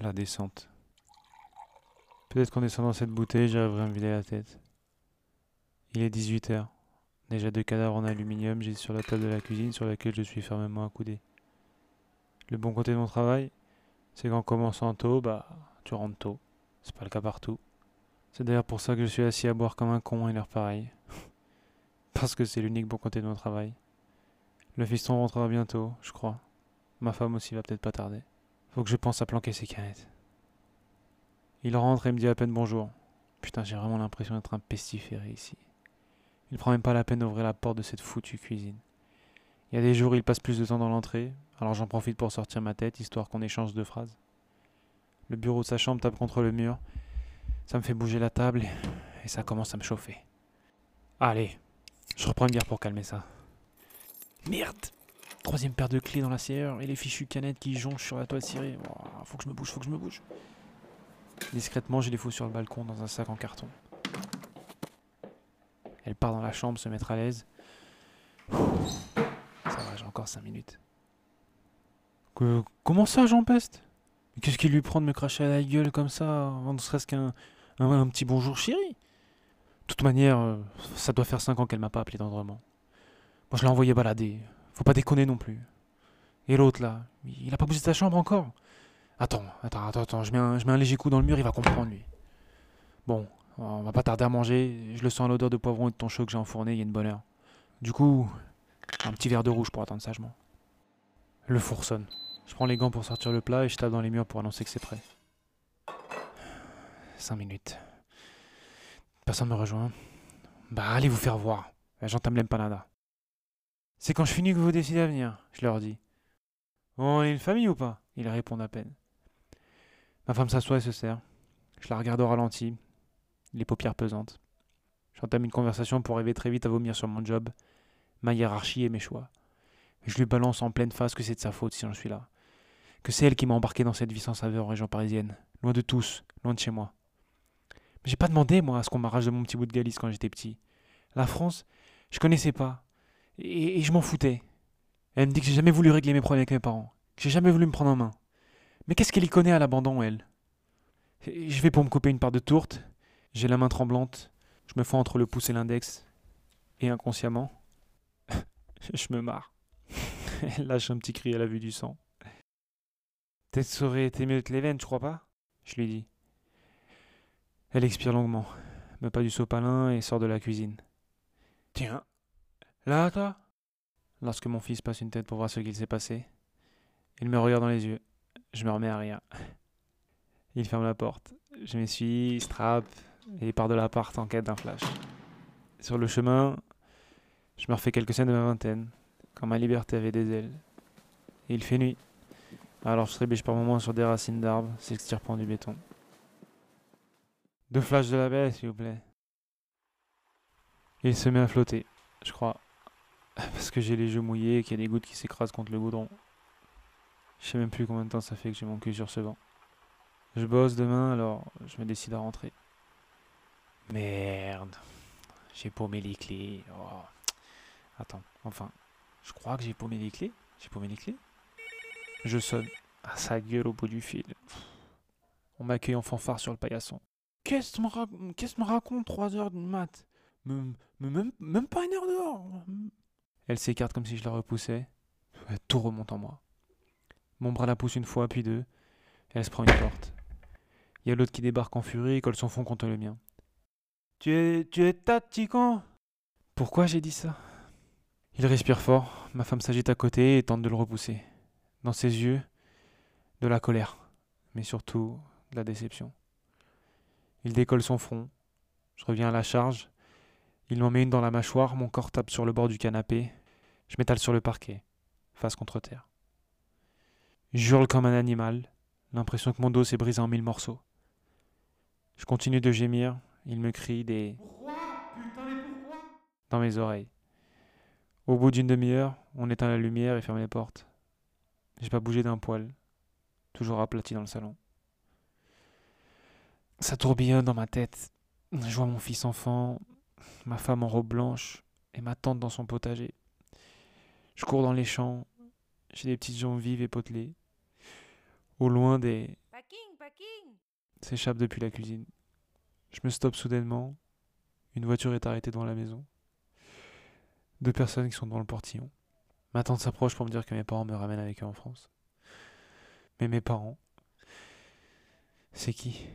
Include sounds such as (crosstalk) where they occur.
La descente. Peut-être qu'en descendant cette bouteille, j'arriverai à me vider la tête. Il est 18h. Déjà deux cadavres en aluminium j'ai sur la table de la cuisine sur laquelle je suis fermement accoudé. Le bon côté de mon travail, c'est qu'en commençant tôt, bah, tu rentres tôt. C'est pas le cas partout. C'est d'ailleurs pour ça que je suis assis à boire comme un con et l'air pareil. Parce que c'est l'unique bon côté de mon travail. Le fiston rentrera bientôt, je crois. Ma femme aussi va peut-être pas tarder. Faut que je pense à planquer ses canettes. Il rentre et me dit à peine bonjour. Putain, j'ai vraiment l'impression d'être un pestiféré ici. Il prend même pas la peine d'ouvrir la porte de cette foutue cuisine. Il y a des jours, il passe plus de temps dans l'entrée, alors j'en profite pour sortir ma tête, histoire qu'on échange deux phrases. Le bureau de sa chambre tape contre le mur. Ça me fait bouger la table et ça commence à me chauffer. Allez, je reprends une bière pour calmer ça. Merde Troisième paire de clés dans la serrure et les fichues canettes qui jonchent sur la toile cirée. Oh, faut que je me bouge, faut que je me bouge. Discrètement, je les fous sur le balcon dans un sac en carton. Elle part dans la chambre se mettre à l'aise. Ça va, j'ai encore cinq minutes. Que, comment ça, Jean Peste? Qu'est-ce qui lui prend de me cracher à la gueule comme ça, ne serait-ce qu'un un, petit bonjour chéri? De toute manière, euh, ça doit faire cinq ans qu'elle m'a pas appelé tendrement. Moi, je l'ai envoyé balader. Faut pas déconner non plus. Et l'autre, là, il a pas bougé sa chambre encore Attends, attends, attends, attends, je mets, un, je mets un léger coup dans le mur, il va comprendre, lui. Bon, on va pas tarder à manger. Je le sens à l'odeur de poivron et de ton chaud que j'ai enfourné il y a une bonne heure. Du coup, un petit verre de rouge pour attendre sagement. Le four sonne. Je prends les gants pour sortir le plat et je tape dans les murs pour annoncer que c'est prêt. Cinq minutes. Personne me rejoint. Bah allez vous faire voir. J'entame l'empanada. C'est quand je finis que vous décidez à venir, je leur dis. On est une famille ou pas? Ils répondent à peine. Ma femme s'assoit et se sert. Je la regarde au ralenti, les paupières pesantes. J'entame une conversation pour arriver très vite à vomir sur mon job, ma hiérarchie et mes choix. Je lui balance en pleine face que c'est de sa faute si j'en suis là. Que c'est elle qui m'a embarqué dans cette vie sans saveur en région parisienne, loin de tous, loin de chez moi. Mais j'ai pas demandé, moi, à ce qu'on m'arrache de mon petit bout de Galice quand j'étais petit. La France, je connaissais pas. Et, je m'en foutais. Elle me dit que j'ai jamais voulu régler mes problèmes avec mes parents, que j'ai jamais voulu me prendre en main. Mais qu'est-ce qu'elle y connaît à l'abandon, elle? Je vais pour me couper une part de tourte, j'ai la main tremblante, je me fends entre le pouce et l'index, et inconsciemment, (laughs) je me marre. (laughs) Elle lâche un petit cri à la vue du sang. Peut-être ça aurait été mieux de les veines, tu crois pas? Je lui dis. Elle expire longuement, me pas du sopalin et sort de la cuisine. Tiens, là, toi? Lorsque mon fils passe une tête pour voir ce qu'il s'est passé, il me regarde dans les yeux. Je me remets à rire. Il ferme la porte. Je m'essuie, strap et part de l'appart en quête d'un flash. Sur le chemin, je me refais quelques scènes de ma vingtaine, quand ma liberté avait des ailes. Et il fait nuit. Alors je trébuche par moments sur des racines d'arbres, s'extirpant du béton. Deux flashs de la baie, s'il vous plaît. Il se met à flotter, je crois. Parce que j'ai les yeux mouillés et qu'il y a des gouttes qui s'écrasent contre le goudron. Je sais même plus combien de temps ça fait que j'ai mon cul sur ce banc. Je bosse demain, alors je me décide à rentrer. Merde. J'ai paumé les clés. Oh. Attends, enfin. Je crois que j'ai paumé les clés. J'ai paumé les clés. Je sonne. Ah, sa gueule au bout du fil. On m'accueille en fanfare sur le paillasson. Qu'est-ce que me, rac... Qu'est-ce me raconte 3 heures de maths? Même, même pas une heure dehors Elle s'écarte comme si je la repoussais. Tout remonte en moi. Mon bras la pousse une fois, puis deux. Elle se prend une porte. Il y a l'autre qui débarque en furie et colle son fond contre le mien. Tu es, tu es tatiquant Pourquoi j'ai dit ça? Il respire fort. Ma femme s'agite à côté et tente de le repousser. Dans ses yeux, de la colère, mais surtout de la déception. Il décolle son front. Je reviens à la charge. Il m'en met une dans la mâchoire, mon corps tape sur le bord du canapé. Je m'étale sur le parquet, face contre terre. J'hurle comme un animal, l'impression que mon dos s'est brisé en mille morceaux. Je continue de gémir, il me crie des dans mes oreilles. Au bout d'une demi-heure, on éteint la lumière et ferme les portes. J'ai pas bougé d'un poil, toujours aplati dans le salon. Ça tourbillonne dans ma tête. Je vois mon fils enfant, ma femme en robe blanche et ma tante dans son potager. Je cours dans les champs, j'ai des petites jambes vives et potelées. Au loin des Paking King s'échappe depuis la cuisine. Je me stoppe soudainement. Une voiture est arrêtée devant la maison. Deux personnes qui sont dans le portillon. Ma tante s'approche pour me dire que mes parents me ramènent avec eux en France. Mais mes parents, c'est qui?